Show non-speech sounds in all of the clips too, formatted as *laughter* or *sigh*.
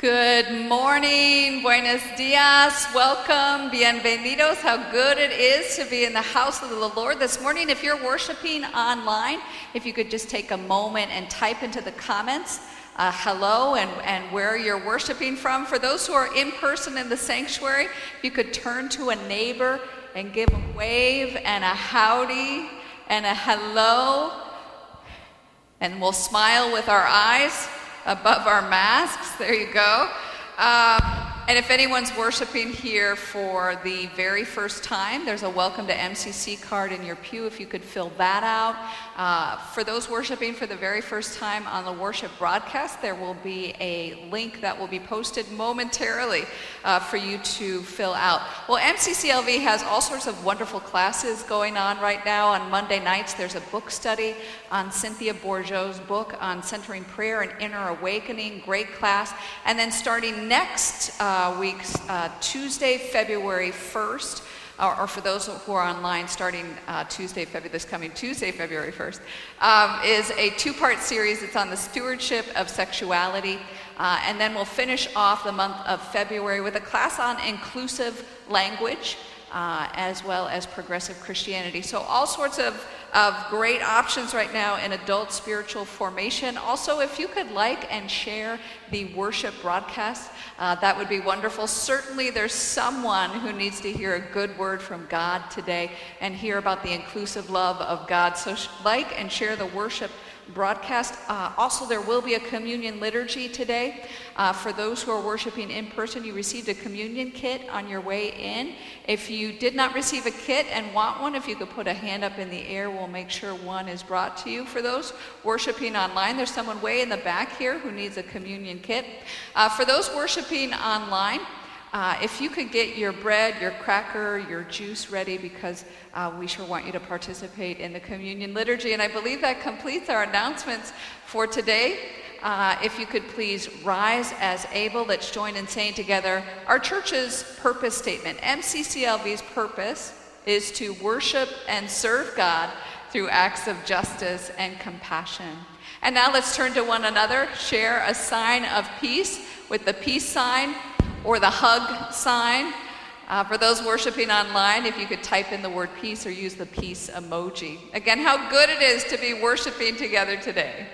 Good morning, buenos dias, welcome, bienvenidos. How good it is to be in the house of the Lord this morning. If you're worshiping online, if you could just take a moment and type into the comments uh, hello and, and where you're worshiping from. For those who are in person in the sanctuary, you could turn to a neighbor and give a wave and a howdy and a hello. And we'll smile with our eyes above our masks. There you go. Um, and if anyone's worshiping here for the very first time, there's a welcome to MCC card in your pew if you could fill that out. Uh, for those worshiping for the very first time on the worship broadcast, there will be a link that will be posted momentarily uh, for you to fill out. Well, MCCLV has all sorts of wonderful classes going on right now. On Monday nights, there's a book study on Cynthia Bourgeault's book on centering prayer and inner awakening. Great class. And then starting next uh, week, uh, Tuesday, February 1st, or, or, for those who are online, starting uh, Tuesday, February, this coming Tuesday, February 1st, um, is a two-part series. It's on the stewardship of sexuality. Uh, and then we'll finish off the month of February with a class on inclusive language, uh, as well as progressive Christianity. So all sorts of of great options right now in adult spiritual formation. Also, if you could like and share the worship broadcast, uh, that would be wonderful. Certainly, there's someone who needs to hear a good word from God today and hear about the inclusive love of God. So, like and share the worship broadcast. Uh, also, there will be a communion liturgy today. Uh, for those who are worshiping in person, you received a communion kit on your way in. If you did not receive a kit and want one, if you could put a hand up in the air, we'll make sure one is brought to you. For those worshiping online, there's someone way in the back here who needs a communion kit. Uh, for those worshiping online, uh, if you could get your bread, your cracker, your juice ready because uh, we sure want you to participate in the communion liturgy. And I believe that completes our announcements for today. Uh, if you could please rise as able, let's join in saying together our church's purpose statement. MCCLV's purpose is to worship and serve God through acts of justice and compassion. And now let's turn to one another, share a sign of peace with the peace sign or the hug sign. Uh, for those worshiping online, if you could type in the word peace or use the peace emoji. Again, how good it is to be worshiping together today.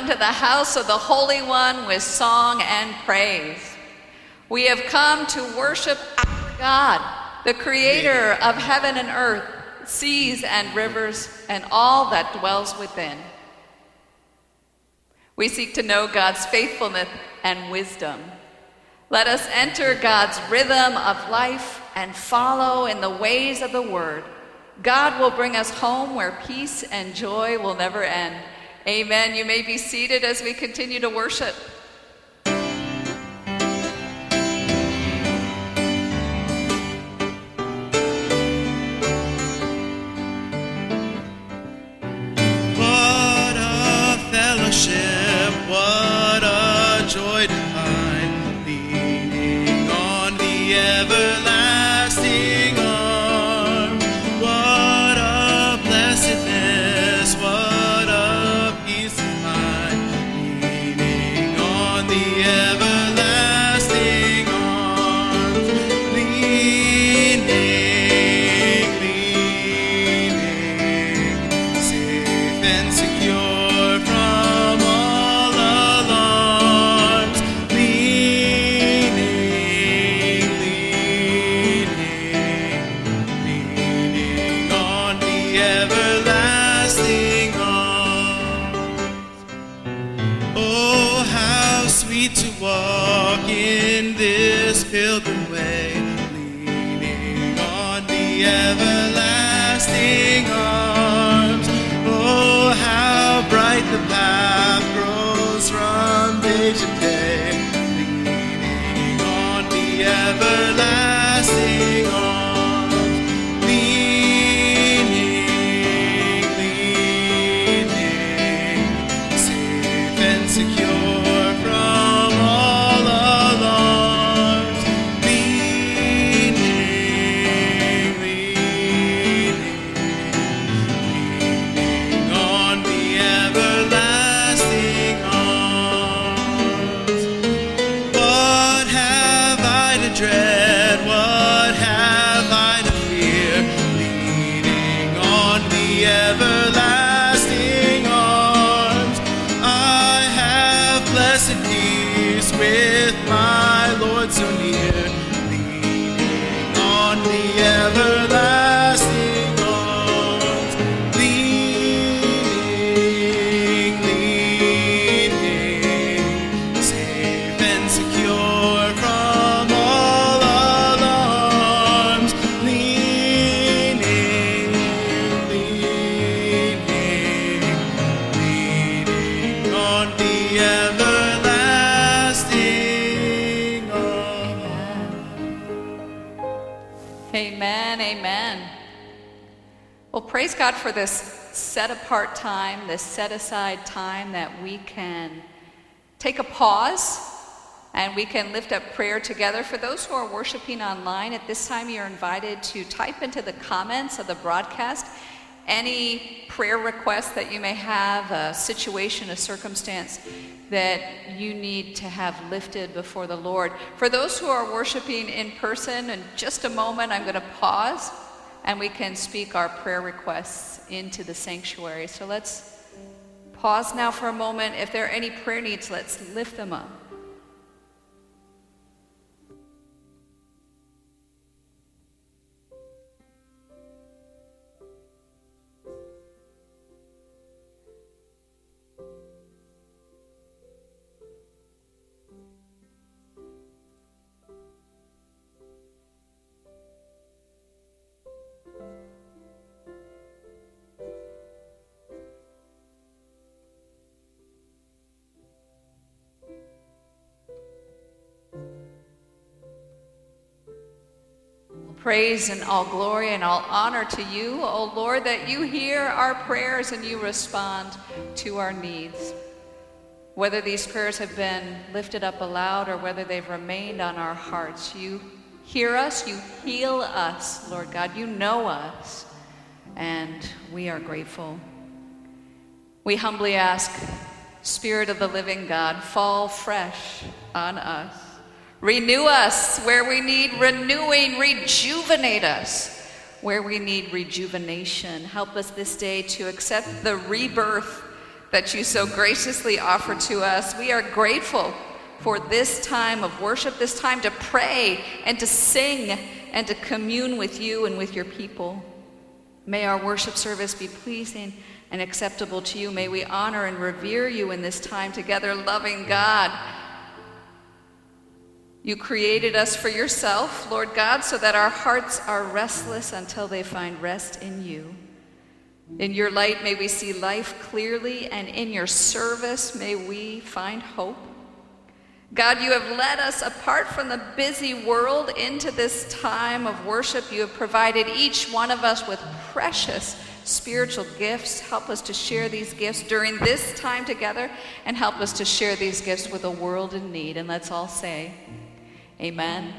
Into the house of the Holy One with song and praise. We have come to worship our God, the creator of heaven and earth, seas and rivers, and all that dwells within. We seek to know God's faithfulness and wisdom. Let us enter God's rhythm of life and follow in the ways of the Word. God will bring us home where peace and joy will never end. Amen. You may be seated as we continue to worship. and secure. Amen. Amen. Well, praise God for this set apart time, this set aside time that we can take a pause and we can lift up prayer together. For those who are worshiping online, at this time you're invited to type into the comments of the broadcast any prayer request that you may have, a situation, a circumstance that you need to have lifted before the Lord. For those who are worshiping in person, in just a moment, I'm going to pause and we can speak our prayer requests into the sanctuary. So let's pause now for a moment. If there are any prayer needs, let's lift them up. Praise and all glory and all honor to you, O Lord, that you hear our prayers and you respond to our needs. Whether these prayers have been lifted up aloud or whether they've remained on our hearts, you hear us, you heal us, Lord God. You know us, and we are grateful. We humbly ask, Spirit of the living God, fall fresh on us. Renew us where we need renewing. Rejuvenate us where we need rejuvenation. Help us this day to accept the rebirth that you so graciously offer to us. We are grateful for this time of worship, this time to pray and to sing and to commune with you and with your people. May our worship service be pleasing and acceptable to you. May we honor and revere you in this time together, loving God you created us for yourself, Lord God, so that our hearts are restless until they find rest in you. In your light, may we see life clearly, and in your service, may we find hope. God, you have led us apart from the busy world into this time of worship. You have provided each one of us with precious spiritual gifts. Help us to share these gifts during this time together, and help us to share these gifts with a world in need. And let's all say, Amen.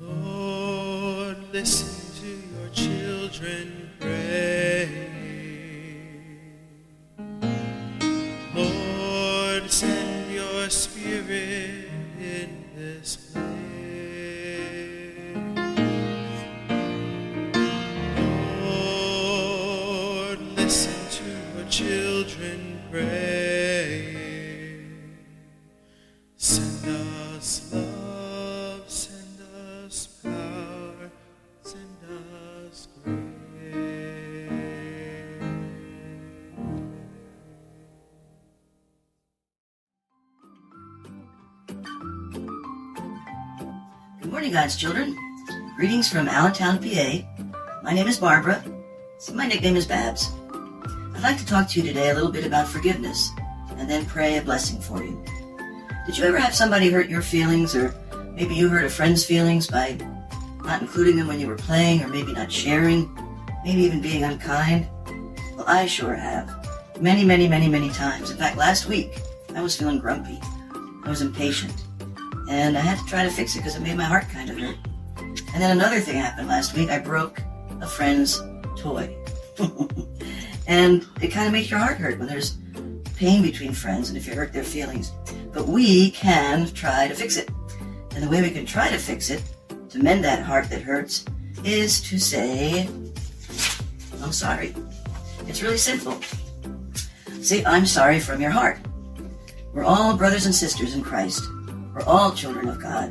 Lord, listen to your children pray. Lord, send your spirit in this place. Morning, God's children. Greetings from Allentown, PA. My name is Barbara. My nickname is Babs. I'd like to talk to you today a little bit about forgiveness and then pray a blessing for you. Did you ever have somebody hurt your feelings, or maybe you hurt a friend's feelings by not including them when you were playing, or maybe not sharing, maybe even being unkind? Well, I sure have. Many, many, many, many times. In fact, last week, I was feeling grumpy. I was impatient. And I had to try to fix it because it made my heart kind of hurt. And then another thing happened last week. I broke a friend's toy. *laughs* and it kind of makes your heart hurt when there's pain between friends and if you hurt their feelings. But we can try to fix it. And the way we can try to fix it, to mend that heart that hurts, is to say, I'm sorry. It's really simple. Say, I'm sorry from your heart. We're all brothers and sisters in Christ. We're all children of God.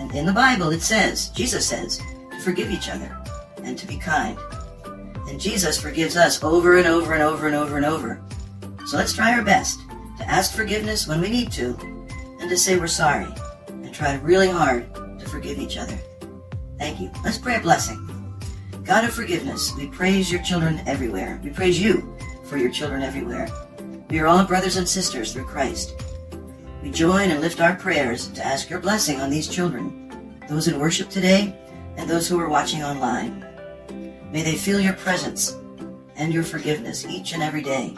And in the Bible it says, Jesus says, to forgive each other and to be kind. And Jesus forgives us over and over and over and over and over. So let's try our best to ask forgiveness when we need to and to say we're sorry and try really hard to forgive each other. Thank you. Let's pray a blessing. God of forgiveness, we praise your children everywhere. We praise you for your children everywhere. We are all brothers and sisters through Christ. We join and lift our prayers to ask your blessing on these children, those in worship today and those who are watching online. May they feel your presence and your forgiveness each and every day.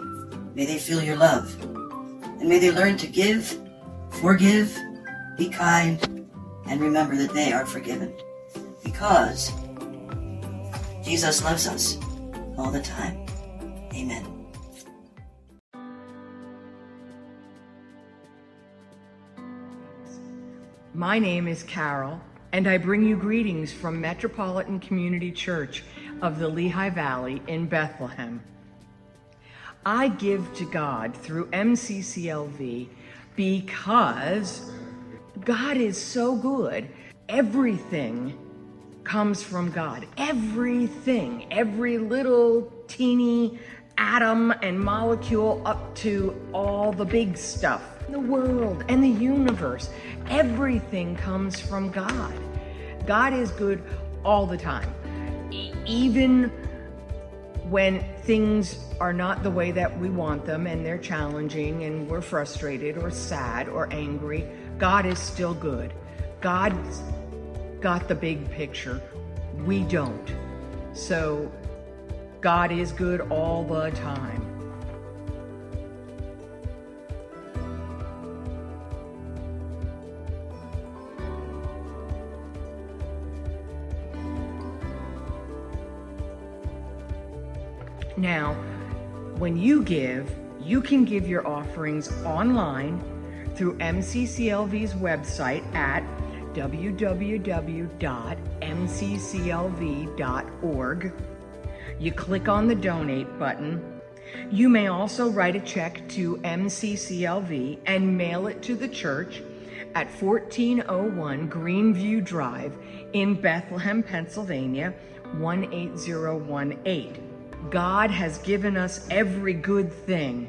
May they feel your love. And may they learn to give, forgive, be kind, and remember that they are forgiven. Because Jesus loves us all the time. Amen. My name is Carol, and I bring you greetings from Metropolitan Community Church of the Lehigh Valley in Bethlehem. I give to God through MCCLV because God is so good. Everything comes from God. Everything, every little teeny atom and molecule up to all the big stuff, the world and the universe. Everything comes from God. God is good all the time. Even when things are not the way that we want them and they're challenging and we're frustrated or sad or angry, God is still good. God's got the big picture. We don't. So God is good all the time. Now, when you give, you can give your offerings online through MCCLV's website at www.mcclv.org. You click on the donate button. You may also write a check to MCCLV and mail it to the church at 1401 Greenview Drive in Bethlehem, Pennsylvania 18018. God has given us every good thing.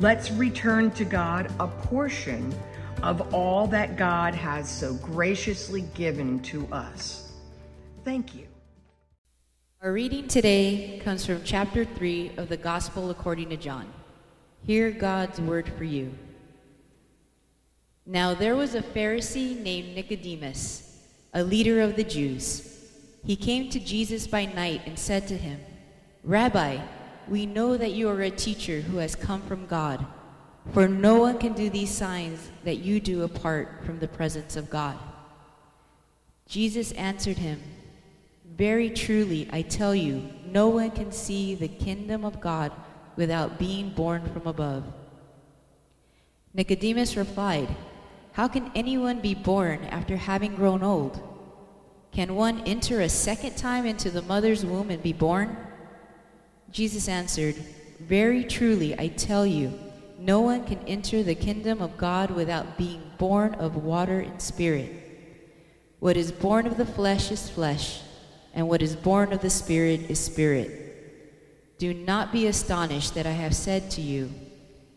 Let's return to God a portion of all that God has so graciously given to us. Thank you. Our reading today comes from chapter 3 of the Gospel according to John. Hear God's word for you. Now there was a Pharisee named Nicodemus, a leader of the Jews. He came to Jesus by night and said to him, Rabbi, we know that you are a teacher who has come from God, for no one can do these signs that you do apart from the presence of God. Jesus answered him, Very truly, I tell you, no one can see the kingdom of God without being born from above. Nicodemus replied, How can anyone be born after having grown old? Can one enter a second time into the mother's womb and be born? Jesus answered, Very truly, I tell you, no one can enter the kingdom of God without being born of water and spirit. What is born of the flesh is flesh, and what is born of the spirit is spirit. Do not be astonished that I have said to you,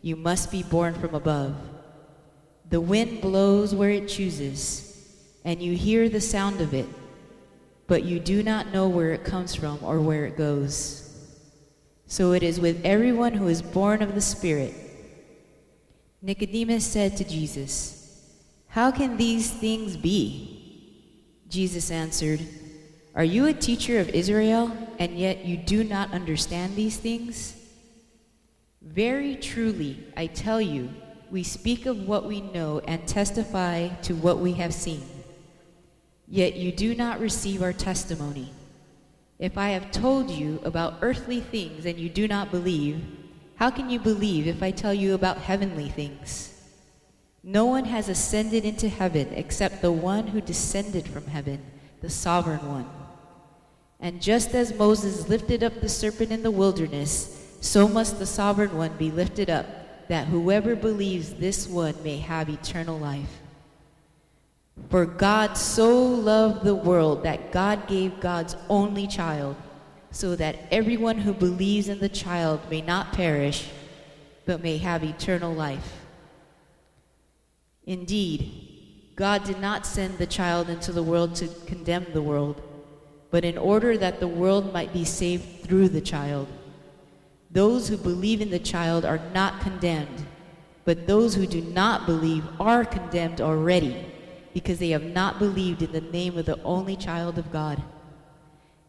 You must be born from above. The wind blows where it chooses and you hear the sound of it, but you do not know where it comes from or where it goes. So it is with everyone who is born of the Spirit. Nicodemus said to Jesus, How can these things be? Jesus answered, Are you a teacher of Israel, and yet you do not understand these things? Very truly, I tell you, we speak of what we know and testify to what we have seen. Yet you do not receive our testimony. If I have told you about earthly things and you do not believe, how can you believe if I tell you about heavenly things? No one has ascended into heaven except the one who descended from heaven, the sovereign one. And just as Moses lifted up the serpent in the wilderness, so must the sovereign one be lifted up, that whoever believes this one may have eternal life. For God so loved the world that God gave God's only child, so that everyone who believes in the child may not perish, but may have eternal life. Indeed, God did not send the child into the world to condemn the world, but in order that the world might be saved through the child. Those who believe in the child are not condemned, but those who do not believe are condemned already, because they have not believed in the name of the only child of God.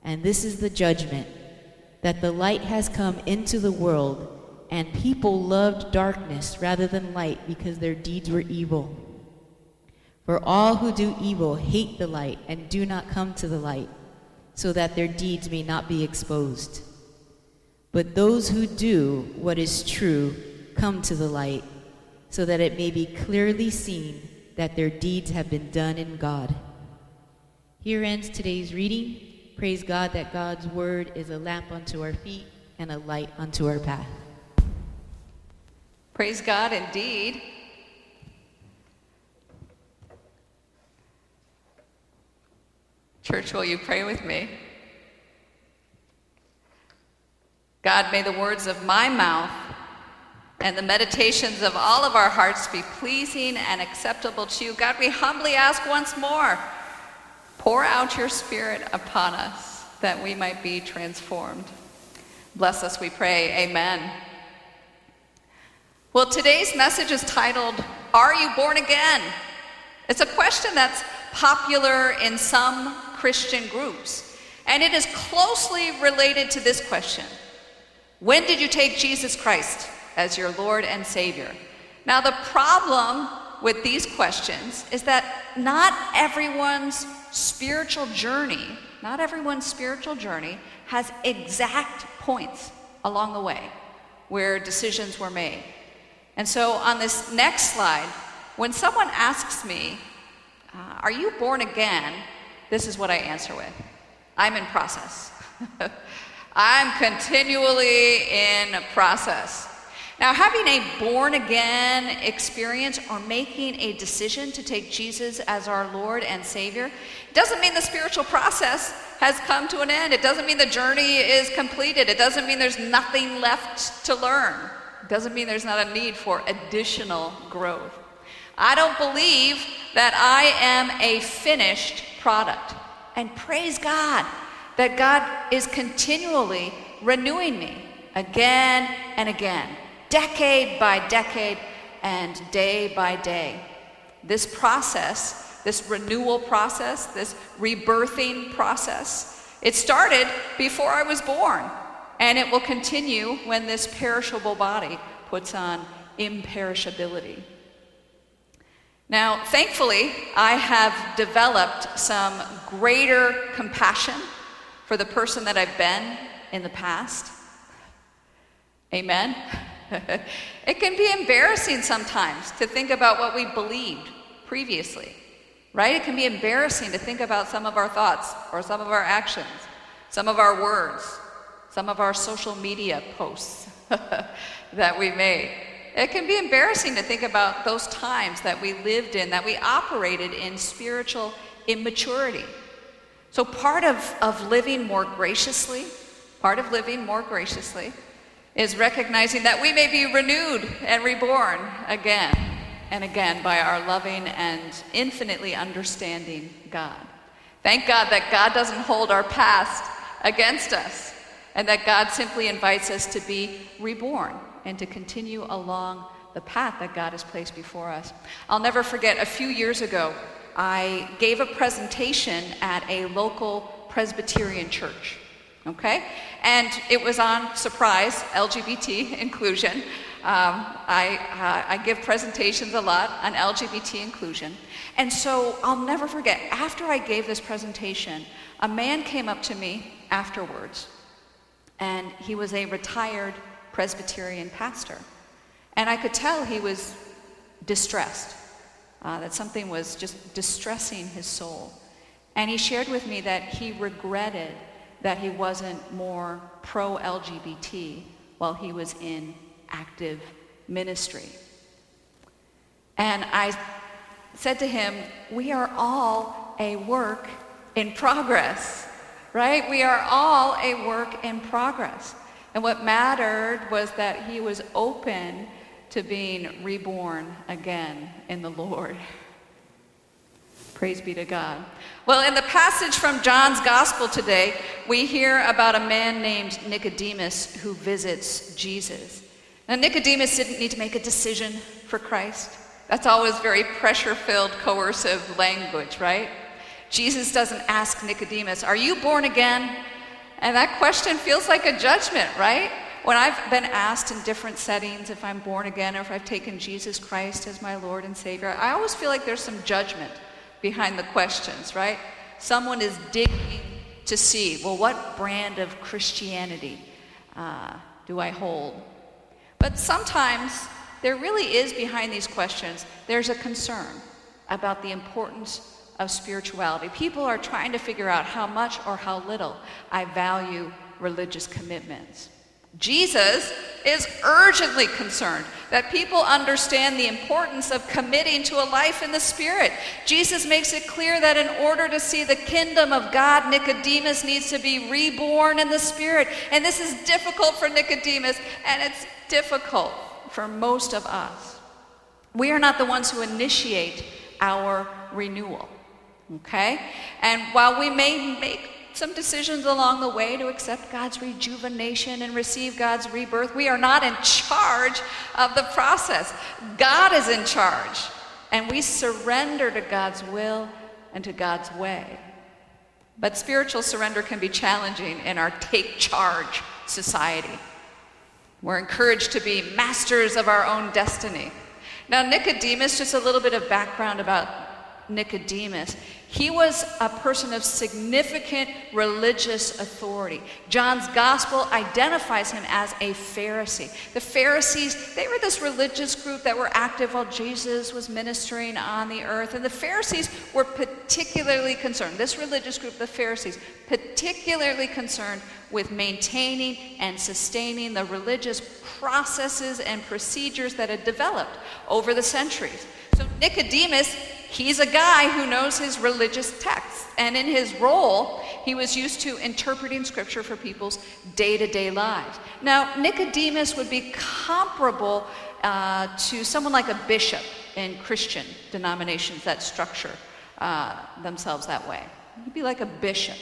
And this is the judgment that the light has come into the world, and people loved darkness rather than light because their deeds were evil. For all who do evil hate the light and do not come to the light, so that their deeds may not be exposed. But those who do what is true come to the light, so that it may be clearly seen that their deeds have been done in God. Here ends today's reading. Praise God that God's word is a lamp unto our feet and a light unto our path. Praise God indeed. Church, will you pray with me? God, may the words of my mouth and the meditations of all of our hearts be pleasing and acceptable to you. God, we humbly ask once more pour out your Spirit upon us that we might be transformed. Bless us, we pray. Amen. Well, today's message is titled, Are You Born Again? It's a question that's popular in some Christian groups, and it is closely related to this question When did you take Jesus Christ as your Lord and Savior? Now, the problem with these questions is that not everyone's spiritual journey, not everyone's spiritual journey has exact points along the way where decisions were made. And so on this next slide, when someone asks me, uh, Are you born again? This is what I answer with I'm in process. *laughs* I'm continually in process. Now, having a born again experience or making a decision to take Jesus as our Lord and Savior doesn't mean the spiritual process has come to an end. It doesn't mean the journey is completed. It doesn't mean there's nothing left to learn It doesn't mean there's not a need for additional growth. I don't believe that I am a finished product. And praise God that God is continually renewing me again and again, decade by decade and day by day. This process, this renewal process, this rebirthing process, it started before I was born. And it will continue when this perishable body puts on imperishability. Now, thankfully, I have developed some greater compassion for the person that I've been in the past. Amen. *laughs* *laughs* it can be embarrassing sometimes to think about what we believed previously, right? It can be embarrassing to think about some of our thoughts or some of our actions, some of our words some of our social media posts *laughs* that we made. It can be embarrassing to think about those times that we lived in, that we operated in spiritual immaturity. So, part of, of living more graciously, part of living more graciously, is recognizing that we may be renewed and reborn again. and again by our loving and infinitely understanding God. Thank God that God doesn't hold our past against us and that God simply invites us to be reborn and to continue along the path that God has placed before us. I'll never forget a few years ago, I gave a presentation at a local Presbyterian church. Okay? And it was on surprise, LGBT *laughs* inclusion. Um, I, uh, I give presentations a lot on LGBT inclusion. And so I'll never forget, after I gave this presentation, a man came up to me afterwards, and he was a retired Presbyterian pastor. And I could tell he was distressed, uh, that something was just distressing his soul. And he shared with me that he regretted that he wasn't more pro LGBT while he was in active ministry. And I said to him, We are all a work in progress, right? We are all a work in progress. And what mattered was that he was open to being reborn again in the Lord. Praise be to God. Well, in the passage from John's Gospel today, we hear about a man named Nicodemus who visits Jesus. Now, Nicodemus didn't need to make a decision for Christ. That's always very pressure filled, coercive language, right? Jesus doesn't ask Nicodemus, Are you born again? And that question feels like a judgment, right? When I've been asked in different settings if I'm born again or if I've taken Jesus Christ as my Lord and Savior, I always feel like there's some judgment behind the questions, right? Someone is digging to see, well, what brand of Christianity uh, do I hold? But sometimes there really is behind these questions, there's a concern about the importance of spirituality. People are trying to figure out how much or how little I value religious commitments. Jesus is urgently concerned that people understand the importance of committing to a life in the Spirit. Jesus makes it clear that in order to see the kingdom of God, Nicodemus needs to be reborn in the Spirit. And this is difficult for Nicodemus, and it's difficult for most of us. We are not the ones who initiate our renewal, okay? And while we may make some decisions along the way to accept God's rejuvenation and receive God's rebirth. We are not in charge of the process. God is in charge, and we surrender to God's will and to God's way. But spiritual surrender can be challenging in our take charge society. We're encouraged to be masters of our own destiny. Now, Nicodemus, just a little bit of background about Nicodemus. He was a person of significant religious authority. John's gospel identifies him as a Pharisee. The Pharisees, they were this religious group that were active while Jesus was ministering on the earth. And the Pharisees were particularly concerned, this religious group, the Pharisees, particularly concerned with maintaining and sustaining the religious processes and procedures that had developed over the centuries. So Nicodemus He's a guy who knows his religious texts, and in his role, he was used to interpreting scripture for people's day to day lives. Now, Nicodemus would be comparable uh, to someone like a bishop in Christian denominations that structure uh, themselves that way. He'd be like a bishop.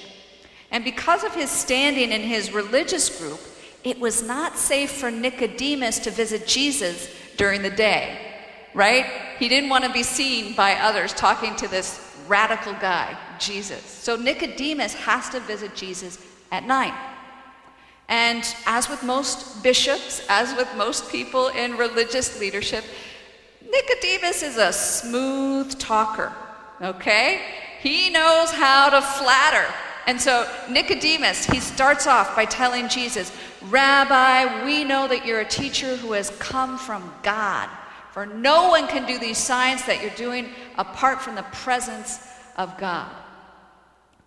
And because of his standing in his religious group, it was not safe for Nicodemus to visit Jesus during the day right? He didn't want to be seen by others talking to this radical guy, Jesus. So Nicodemus has to visit Jesus at night. And as with most bishops, as with most people in religious leadership, Nicodemus is a smooth talker, okay? He knows how to flatter. And so Nicodemus, he starts off by telling Jesus, Rabbi, we know that you're a teacher who has come from God. For no one can do these signs that you're doing apart from the presence of God.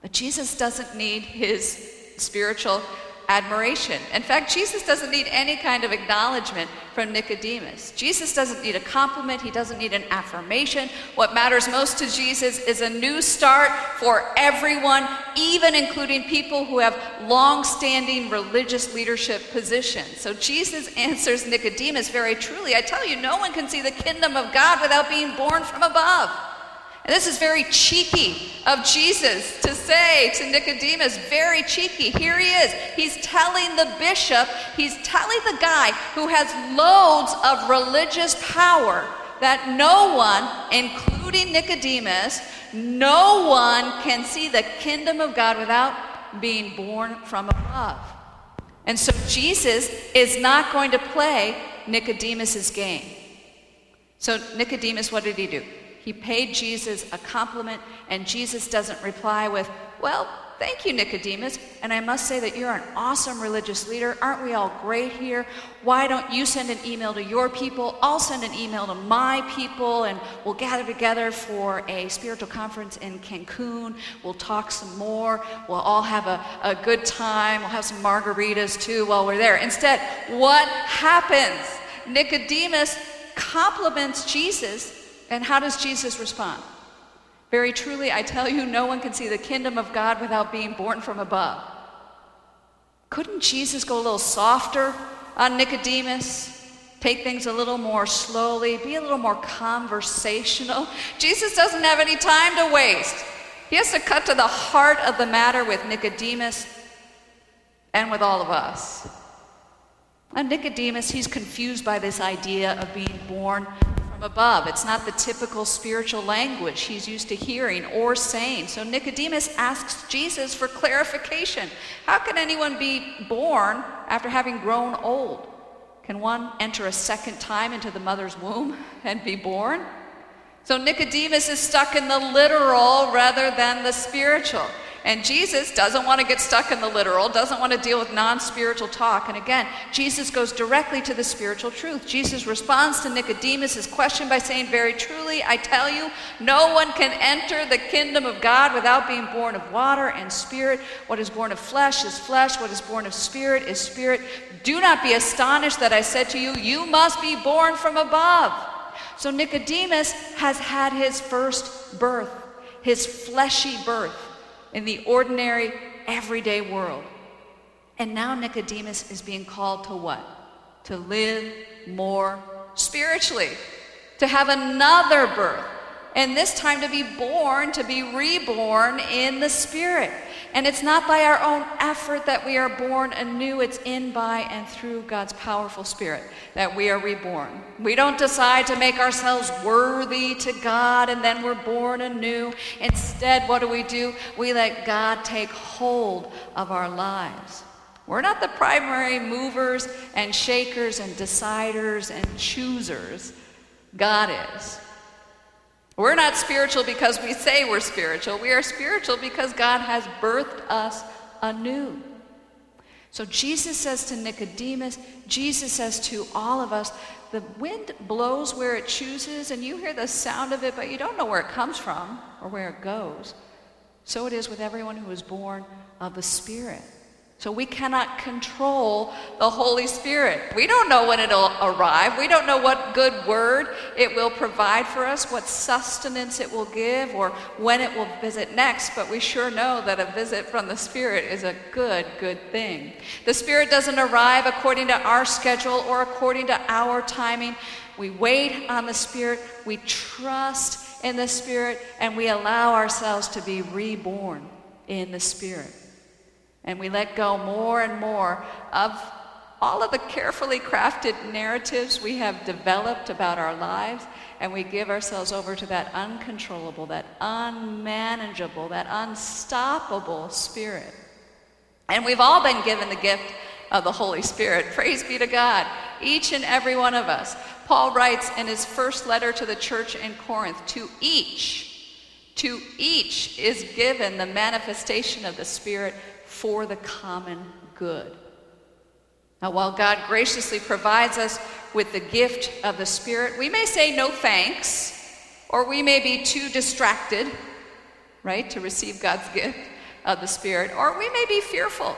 But Jesus doesn't need his spiritual admiration. In fact, Jesus doesn't need any kind of acknowledgement from Nicodemus. Jesus doesn't need a compliment, he doesn't need an affirmation. What matters most to Jesus is a new start for everyone even including people who have long standing religious leadership positions. So Jesus *laughs* answers Nicodemus very truly I tell you, no one can see the kingdom of God without being born from above. And this is very cheeky of Jesus to say to Nicodemus, very cheeky. Here he is. He's telling the bishop, he's telling the guy who has loads of religious power that no one, including Nicodemus, no one can see the kingdom of God without being born from above. And so Jesus is not going to play Nicodemus's game. So Nicodemus, what did he do? He paid Jesus a compliment, and Jesus doesn't reply with, Well, thank you, Nicodemus. And I must say that you're an awesome religious leader. Aren't we all great here? Why don't you send an email to your people? I'll send an email to my people, and we'll gather together for a spiritual conference in Cancun. We'll talk some more. We'll all have a, a good time. We'll have some margaritas too while we're there. Instead, what happens? Nicodemus compliments Jesus and how does Jesus respond? Very truly, I tell you, no one can see the kingdom of God without being born from above. Couldn't Jesus go a little softer on Nicodemus? Take things a little more slowly, be a little more conversational. Jesus doesn't have any time to waste. He has to cut to the heart of the matter with Nicodemus and with all of us. And Nicodemus, he's confused by this idea of being born from above. It's not the typical spiritual language he's used to hearing or saying. So Nicodemus asks Jesus for clarification. How can anyone be born after having grown old? Can one enter a second time into the mother's womb *laughs* and be born? So Nicodemus is stuck in the literal rather than the spiritual. And Jesus doesn't want to get stuck in the literal, doesn't want to deal with non spiritual talk. And again, Jesus goes directly to the spiritual truth. Jesus responds to Nicodemus' question by saying, Very truly, I tell you, no one can enter the kingdom of God without being born of water and spirit. What is born of flesh is flesh, what is born of spirit is spirit. Do not be astonished that I said to you, You must be born from above. So Nicodemus has had his first birth, his fleshy birth in the ordinary, everyday world. And now Nicodemus is being called to what? To live more spiritually, to have another birth, and this time to be born, to be reborn in the Spirit. And it's not by our own effort that we are born anew, it's in, by, and through God's powerful Spirit that we are reborn. We don't decide to make ourselves worthy to God and then we're born anew. Instead, what do we do? We let God take hold of our lives. We're not the primary movers and shakers and deciders and choosers. God is. We're not spiritual because we say we're spiritual. We are spiritual because God has birthed us anew. So Jesus says to Nicodemus, Jesus says to all of us, the wind blows where it chooses, and you hear the sound of it, but you don't know where it comes from or where it goes. So it is with everyone who is born of the Spirit. So we cannot control the Holy Spirit. We don't know when it'll arrive. We don't know what good word it will provide for us, what sustenance it will give, or when it will visit next, but we sure know that a visit from the Spirit is a good, good thing. The Spirit doesn't arrive according to our schedule or according to our timing. We wait on the Spirit, we trust in the Spirit, and we allow ourselves to be reborn in the Spirit. And we let go more and more of all of the carefully crafted narratives we have developed about our lives, and we give ourselves over to that uncontrollable, that unmanageable, that unstoppable spirit. And we've all been given the gift of the Holy Spirit. Praise be to God, each and every one of us. Paul writes in his first letter to the church in Corinth to each, to each is given the manifestation of the Spirit for the common good. Now, while God graciously provides us with the gift of the Spirit, we may say no thanks, or we may be too distracted, right, to receive God's gift of the Spirit, or we may be fearful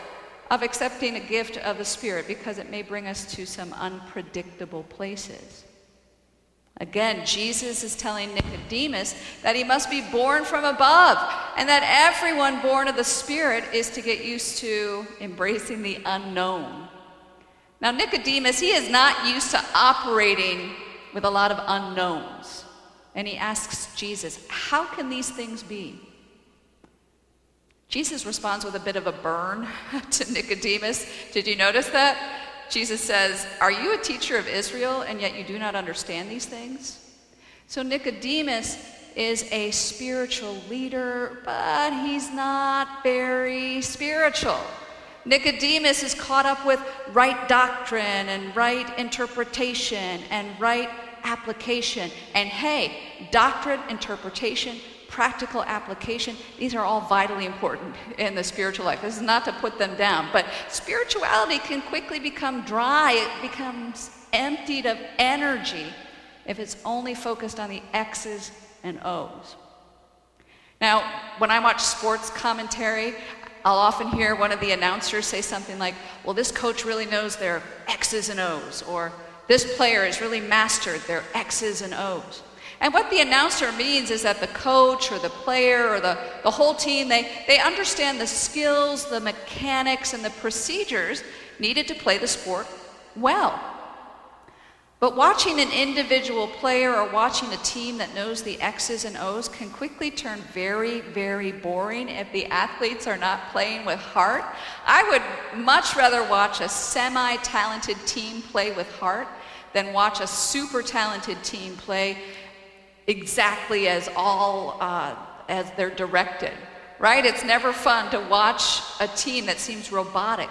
of accepting a gift of the Spirit because it may bring us to some unpredictable places. Again, Jesus is telling Nicodemus that he must be born from above. and that everyone born of the Spirit is to get used to embracing the unknown. Now, Nicodemus, he is not used to operating with a lot of unknowns. And he asks Jesus, How can these things be? Jesus responds with a bit of a burn *laughs* to Nicodemus. Did you notice that? Jesus says, Are you a teacher of Israel and yet you do not understand these things? So Nicodemus is a spiritual leader, but he's not very spiritual. Nicodemus is caught up with right doctrine and right interpretation and right application. And hey, doctrine, interpretation, practical application, these are all vitally important in the spiritual life. This is not to put them down, but spirituality can quickly become dry, it becomes emptied of energy if it's only focused on the X's and O's. Now, when I watch sports commentary, I'll often hear one of the announcers say something like, Well, this coach really knows their X's and O's, or this player has really mastered their X's and O's. And what the announcer means is that the coach or the player or the, the whole team, they, they understand the skills, the mechanics, and the procedures needed to play the sport well. But watching an individual player or watching a team that knows the X's and O's can quickly turn very, very boring if the athletes are not playing with heart. I would much rather watch a semi talented team play with heart than watch a super talented team play exactly as all uh, as they're directed right? It's never fun to watch a team that seems robotic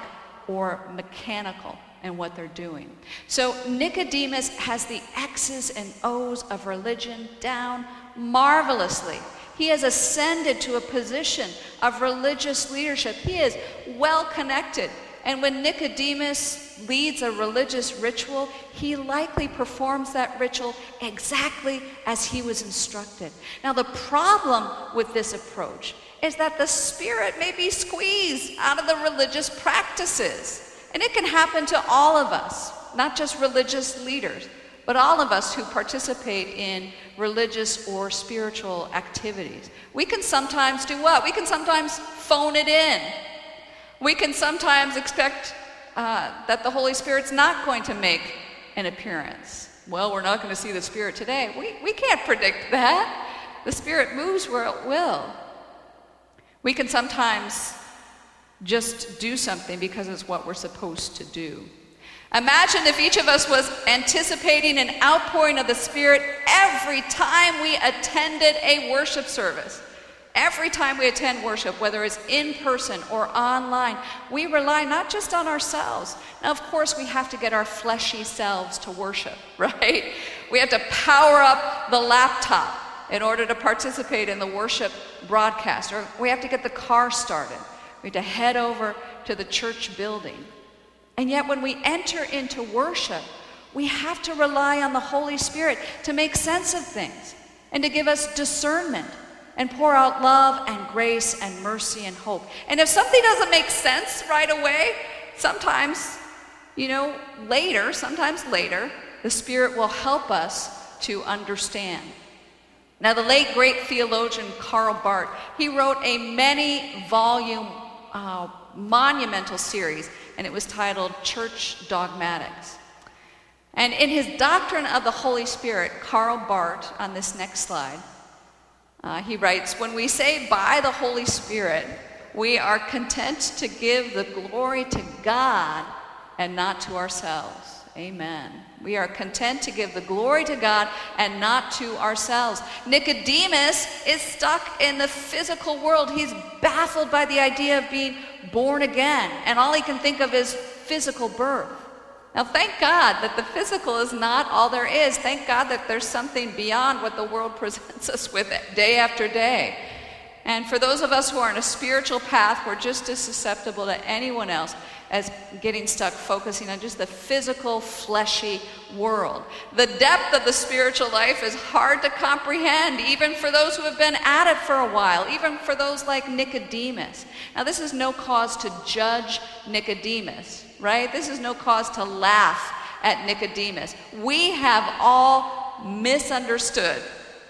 or mechanical in what they're doing. So nicodemus has the x's and o's of religion down marvelously. He has ascended to a position of religious leadership. He is well connected and when Nicodemus leads a religious ritual, he likely performs that ritual exactly as he was instructed. Now, the problem with this approach is that the spirit may be squeezed out of the religious practices. And it can happen to all of us, not just religious leaders, but all of us who participate in religious or spiritual activities. We can sometimes do what? We can sometimes phone it in we can sometimes expect uh, that the Holy Spirit's not going to make an appearance. Well, we're not going to see the Spirit today. We, we can't predict that. The Spirit moves where it will. We can sometimes just do something because it's what we're supposed to do. Imagine if each of us was anticipating an outpouring of the Spirit every time we attended a worship service. Every time we attend worship, whether it's in person or online, we rely not just on ourselves. Now, of course, we have to get our fleshy selves to worship, *laughs* right? We have to power up the laptop in order to participate in the worship broadcast, or we have to get the car started. We have to head over to the church building. And yet, when we enter into worship, we have to rely on the Holy Spirit to make sense of things and to give us discernment and pour out love and grace and mercy and hope. And if something doesn't make sense right away, sometimes, you know, later, sometimes later, the Spirit will help us to understand. Now, the late great theologian Karl Barth, he wrote a many volume uh, monumental series, and it was titled Church Dogmatics. And in his Doctrine of the Holy Spirit, Karl Barth, on this next slide, uh, he writes, When we say by the Holy Spirit, we are content to give the glory to God and not to ourselves. Amen. We are content to give the glory to God and not to ourselves. Nicodemus is stuck in the physical world. He's baffled by the idea of being born again, and all he can think of is physical birth. Now, thank God that the physical is not all there is. Thank God that there's something beyond what the world *laughs* presents us with day after day. And for those of us who are on a spiritual path, we're just as susceptible to anyone else as getting stuck focusing on just the physical, fleshy world. The depth of the spiritual life is hard to comprehend, even for those who have been at it for a while, even for those like Nicodemus. Now, this is no cause to judge Nicodemus right? This is no cause to laugh at Nicodemus. We have all misunderstood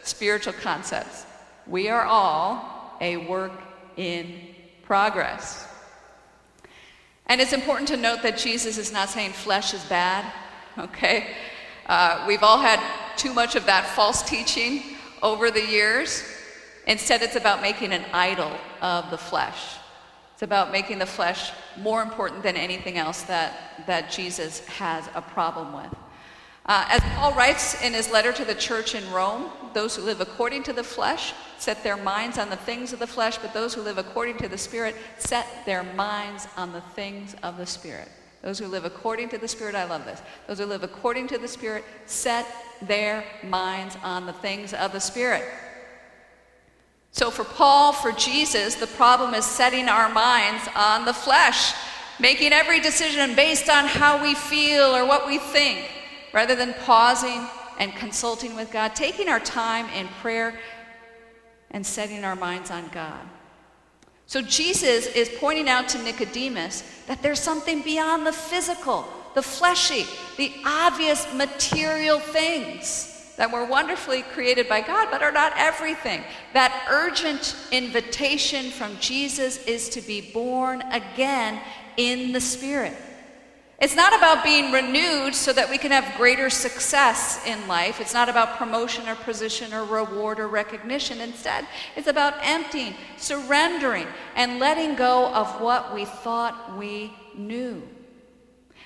spiritual concepts. We are all a work in progress. And it's important to note that Jesus is not saying flesh is bad, okay? Uh, we've all had too much of that false teaching over the years. Instead, it's about making an idol of the flesh. It's about making the flesh more important than anything else that, that Jesus has a problem with. Uh, as Paul writes in his letter to the church in Rome, those who live according to the flesh set their minds on the things of the flesh, but those who live according to the Spirit set their minds on the things of the Spirit. Those who live according to the Spirit, I love this. Those who live according to the Spirit set their minds on the things of the Spirit. So for Paul, for Jesus, the problem is setting our minds on the flesh, making every decision based on how we feel or what we think rather than pausing and consulting with God, taking our time in prayer and setting our minds on God. So Jesus is pointing out to Nicodemus that there's something beyond the physical, the fleshy, the obvious material things that were wonderfully created by God, but are not everything. That urgent invitation from Jesus is to be born again in the Spirit. It's not about being renewed so that we can have greater success in life. It's not about promotion or position or reward or recognition. Instead, it's about emptying, surrendering, and letting go of what we thought we knew.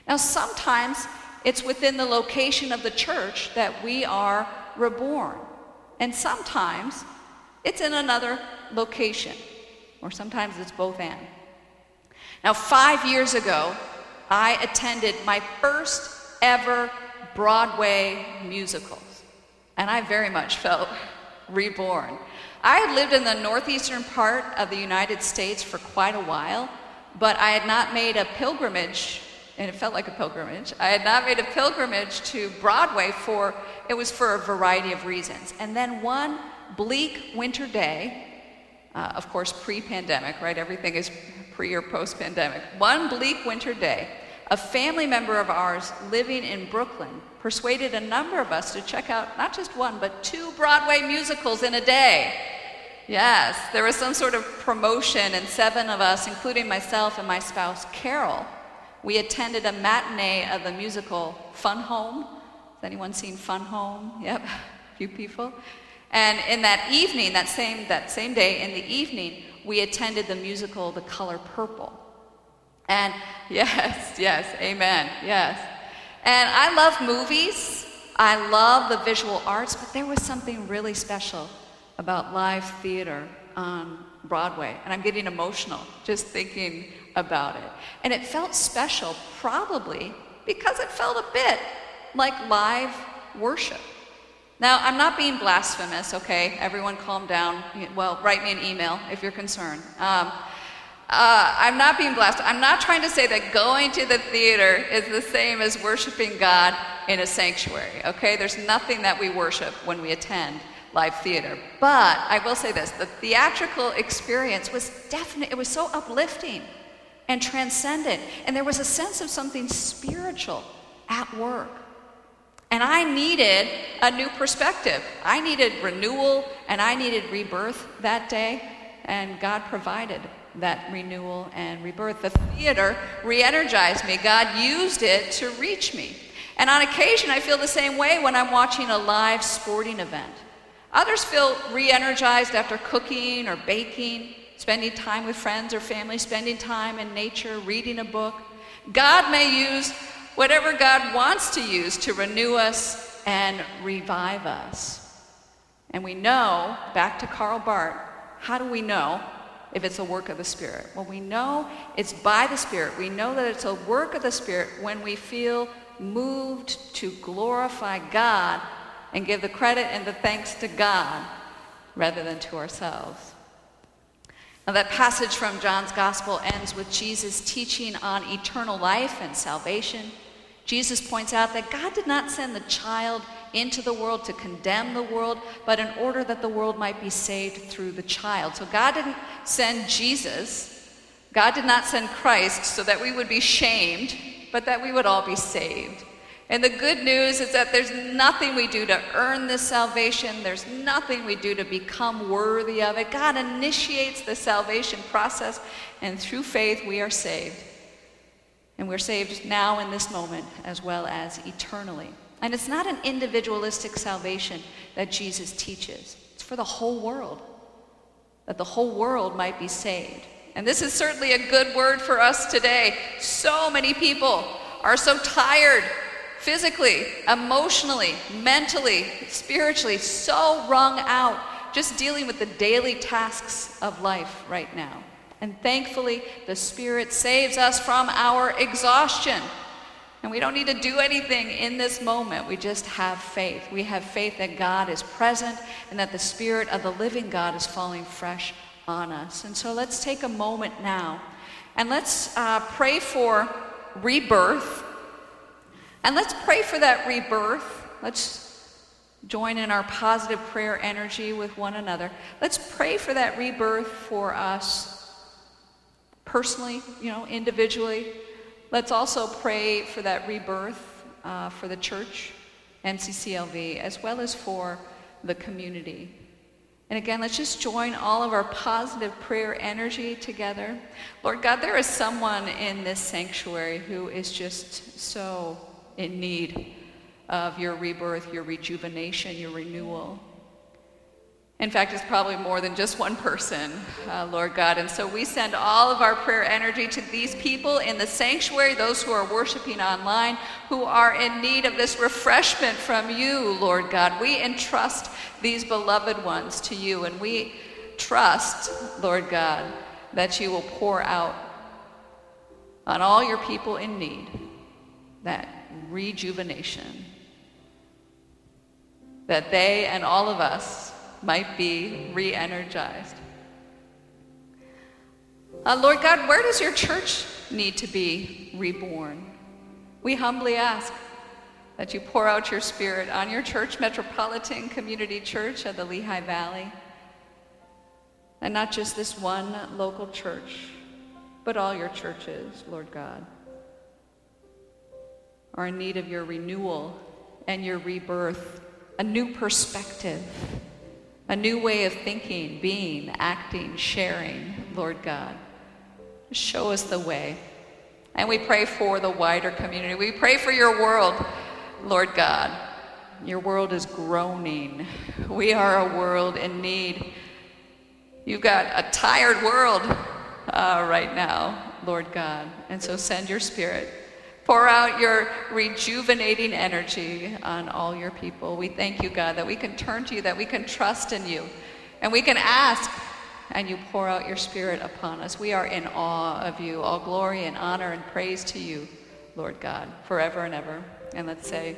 Now, sometimes it's within the location of the church that we are reborn. And sometimes it's in another location, or sometimes it's both and. Now, five years ago, I attended my first ever Broadway musicals, and I very much felt reborn. I had lived in the northeastern part of the United States for quite a while, but I had not made a pilgrimage, and it felt like a pilgrimage. I had not made a pilgrimage to Broadway for, it was for a variety of reasons. And then one bleak winter day, uh, of course, pre pandemic, right? Everything is pre or post pandemic. One bleak winter day, a family member of ours living in Brooklyn persuaded a number of us to check out not just one, but two Broadway musicals in a day. Yes, there was some sort of promotion, and seven of us, including myself and my spouse Carol, we attended a matinee of the musical Fun Home. Has anyone seen Fun Home? Yep, *laughs* a few people. And in that evening, that same, that same day, in the evening, we attended the musical The Color Purple. And *laughs* yes, yes, amen, yes. And I love movies, I love the visual arts, but there was something really special about live theater on Broadway. And I'm getting emotional just thinking about it. And it felt special, probably because it felt a bit like live worship. Now, I'm not being blasphemous, okay? Everyone calm down. Well, write me an email if you're concerned. Um, uh, I'm not being blessed. I'm not trying to say that going to the theater is the same as worshiping God in a sanctuary, okay? There's nothing that we worship when we attend live theater. But I will say this the theatrical experience was definite, it was so uplifting and transcendent. And there was a sense of something spiritual at work. And I needed a new perspective. I needed renewal and I needed rebirth that day, and God provided that renewal and rebirth. The theater re energized me. God used it to reach me. And on occasion, I feel the same way when I'm watching a live sporting event. Others feel re energized after cooking or baking, spending time with friends or family, spending time in nature, reading a book. God may use whatever God wants to use to renew us and revive us. And we know, back to Karl Barth, how do we know if it's a work of the Spirit? Well, we know it's by the Spirit. We know that it's a work of the Spirit when we feel moved to glorify God and give the credit and the thanks to God rather than to ourselves. Now, that passage from John's Gospel ends with Jesus teaching on eternal life and salvation. Jesus points out that God did not send the child into the world to condemn the world, but in order that the world might be saved through the child. So God didn't send Jesus, God did not send Christ so that we would be shamed, but that we would all be saved. And the good news is that there's nothing we do to earn this salvation. There's nothing we do to become worthy of it. God initiates the salvation process, and through faith, we are saved. And we're saved now in this moment as well as eternally. And it's not an individualistic salvation that Jesus teaches, it's for the whole world, that the whole world might be saved. And this is certainly a good word for us today. So many people are so tired physically, emotionally, mentally, spiritually, so wrung out just dealing with the daily tasks of life right now. And thankfully, the Spirit saves us from our exhaustion. And we don't need to do anything in this moment. We just have faith. We have faith that God is present and that the Spirit of the living God is falling fresh on us. And so let's take a moment now and let's uh, pray for rebirth and let's pray for that rebirth. Let's join in our positive prayer energy with one another. Let's pray for that rebirth for us personally, you know, individually. Let's also pray for that rebirth uh, for the church, MCCLV, as well as for the community. And again, let's just join all of our positive prayer energy together. Lord God, there is someone in this sanctuary who is just so in need of your rebirth, your rejuvenation, your renewal. In fact, it's probably more than just one person, uh, Lord God. And so we send all of our prayer energy to these people in the sanctuary, those who are worshiping online, who are in need of this refreshment from you, Lord God. We entrust these beloved ones to you, and we trust, Lord God, that you will pour out on all your people in need that rejuvenation. That they and all of us might be re energized. Uh, Lord God, where does your church need to be reborn? We humbly ask that you pour out your spirit on your church, Metropolitan Community Church of the Lehigh Valley. And not just this one local church, but all your churches, Lord God are in need of your renewal and your rebirth, a new perspective, a new way of thinking, being, acting, sharing, Lord God. Show us the way. And we pray for the wider community. We pray for your world, Lord God. Your world is groaning. We are a world in need. You've got a tired world uh, right now, Lord God. And so send your spirit Pour out your rejuvenating energy on all your people. We thank you, God, that we can turn to you, that we can trust in you, and we can ask, and you pour out your spirit upon us. We are in awe of you. All glory and honor and praise to you, Lord God, forever and ever. And let's say,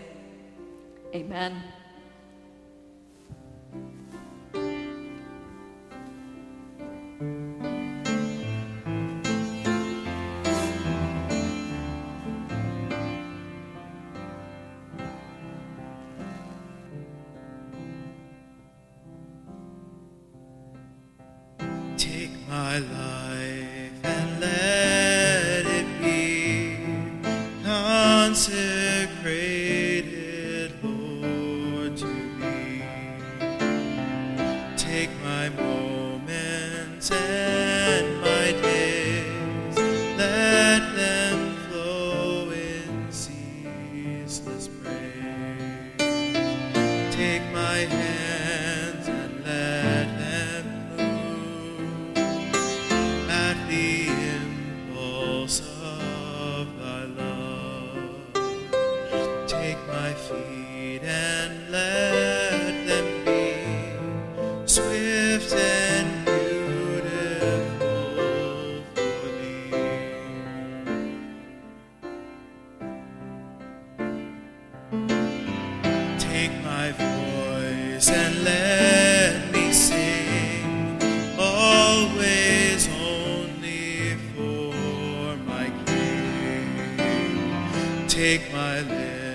Amen. Take my lips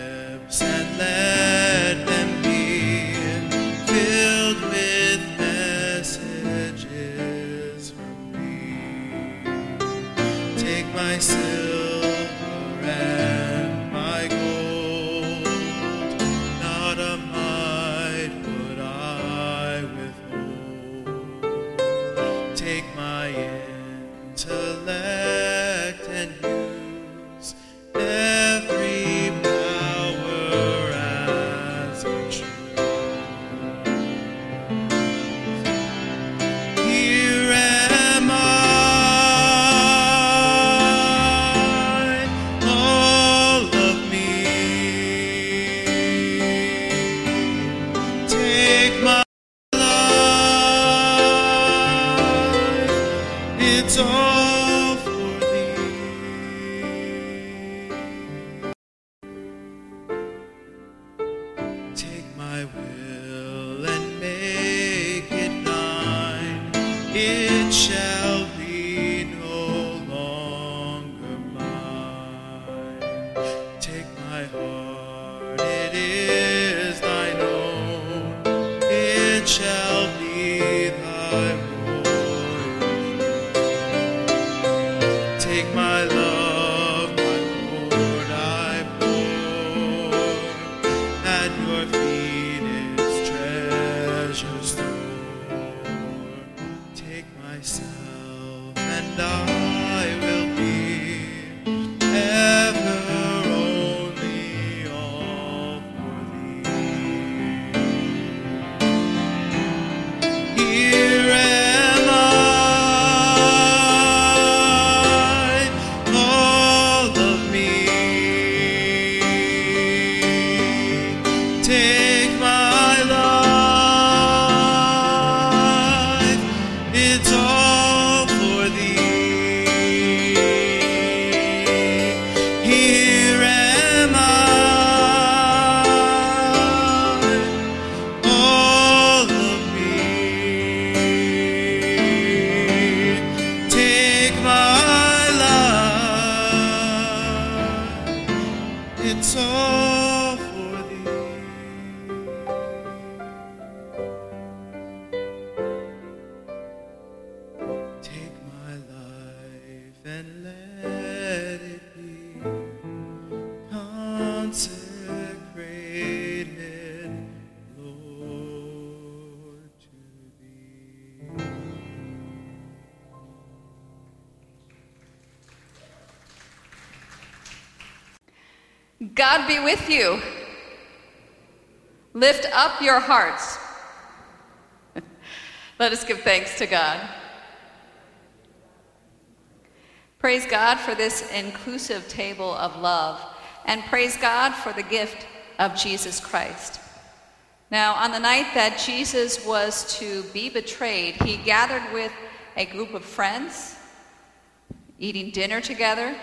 God be with you. Lift up your hearts. *laughs* Let us give thanks to God. Praise God for this inclusive table of love, and praise God for the gift of Jesus Christ. Now, on the night that Jesus was to be betrayed, he gathered with a group of friends, eating dinner together.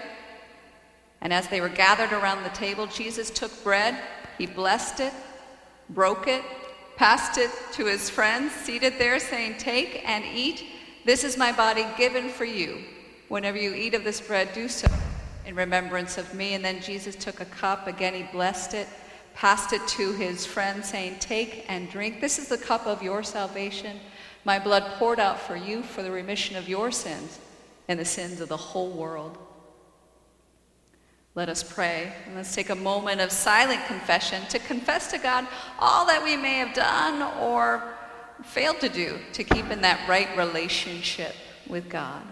And as they were gathered around the table, Jesus took bread, he blessed it, broke it, passed it to his friends seated there, saying, Take and eat. This is my body given for you. Whenever you eat of this bread, do so in remembrance of me. And then Jesus took a cup. Again, he blessed it, passed it to his friends, saying, Take and drink. This is the cup of your salvation, my blood poured out for you for the remission of your sins and the sins of the whole world. Let us pray and let's take a moment of silent confession to confess to God all that we may have done or failed to do to keep in that right relationship with God.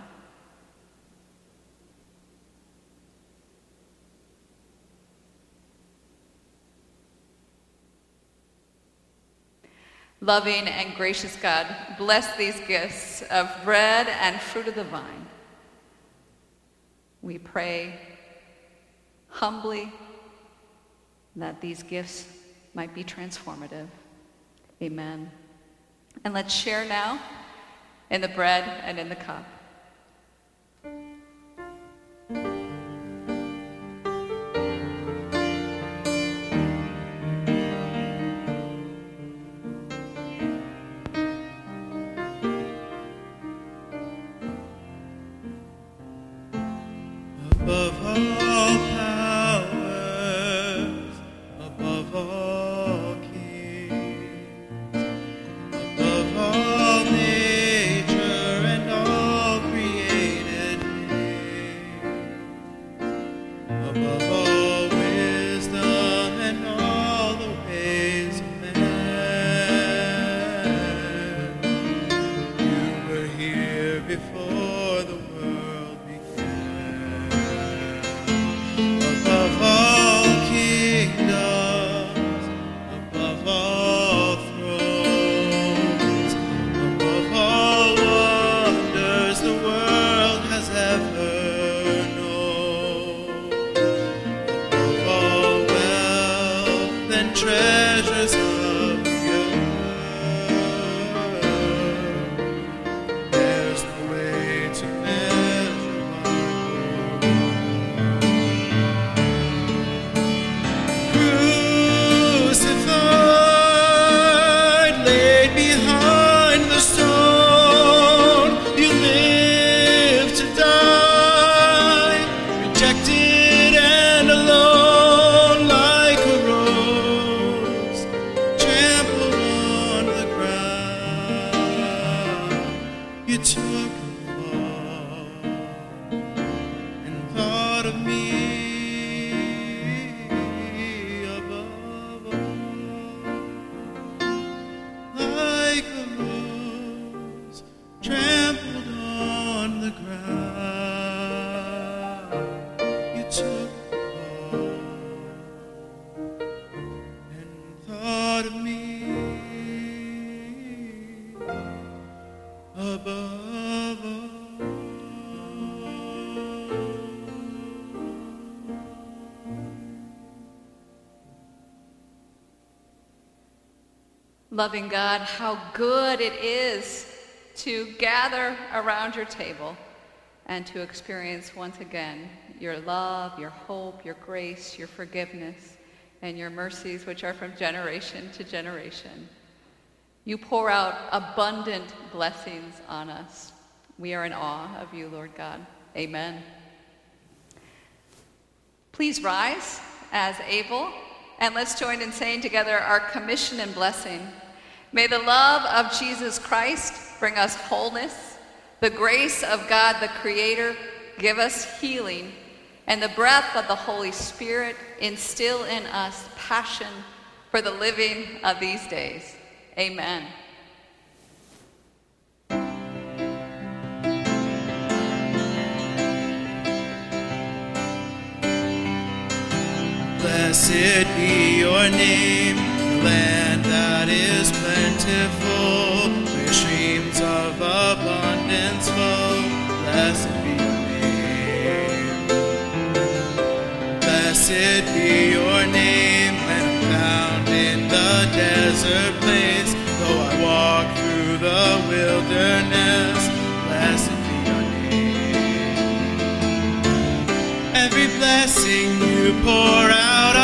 Loving and gracious God, bless these gifts of bread and fruit of the vine. We pray humbly that these gifts might be transformative. Amen. And let's share now in the bread and in the cup. Loving God, how good it is to gather around your table and to experience once again your love, your hope, your grace, your forgiveness, and your mercies, which are from generation to generation. You pour out abundant blessings on us. We are in awe of you, Lord God. Amen. Please rise as able, and let's join in saying together our commission and blessing. May the love of Jesus Christ bring us wholeness, the grace of God the Creator give us healing, and the breath of the Holy Spirit instill in us passion for the living of these days. Amen. Blessed be your name, where streams of abundance flow. Blessed be your name. Blessed be your name, when I'm found in the desert place. Though I walk through the wilderness, blessed be your name. Every blessing you pour out,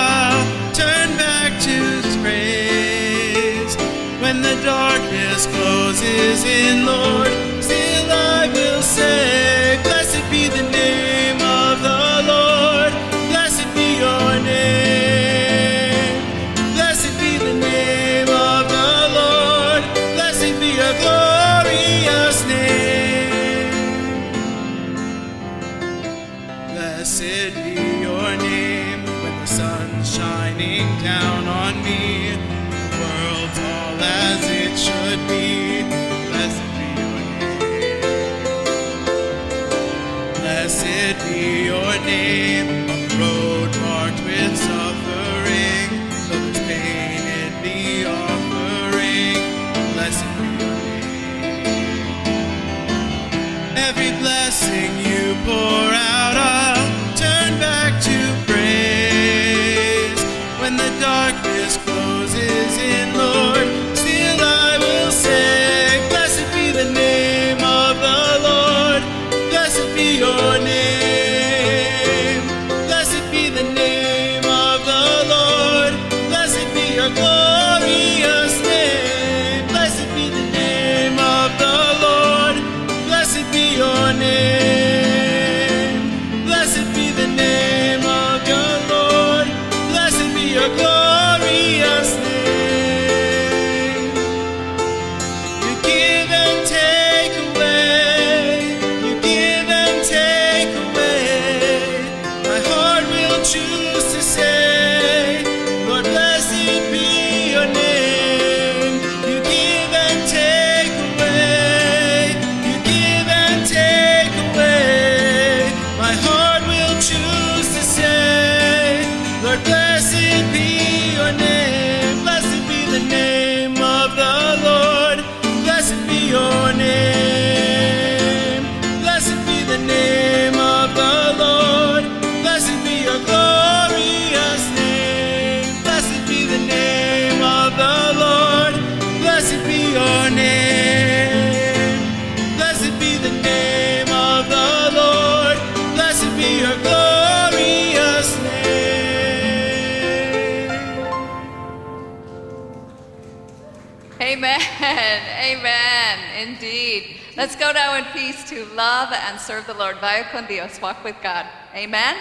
closes in, Lord, still I will say, Blessed be the name of the Lord. Blessed be your name. Blessed be the name of the Lord. Blessed be glorious name. Blessed be Indeed. Let's go now in peace to love and serve the Lord. Vaya con Dios. Walk with God. Amen.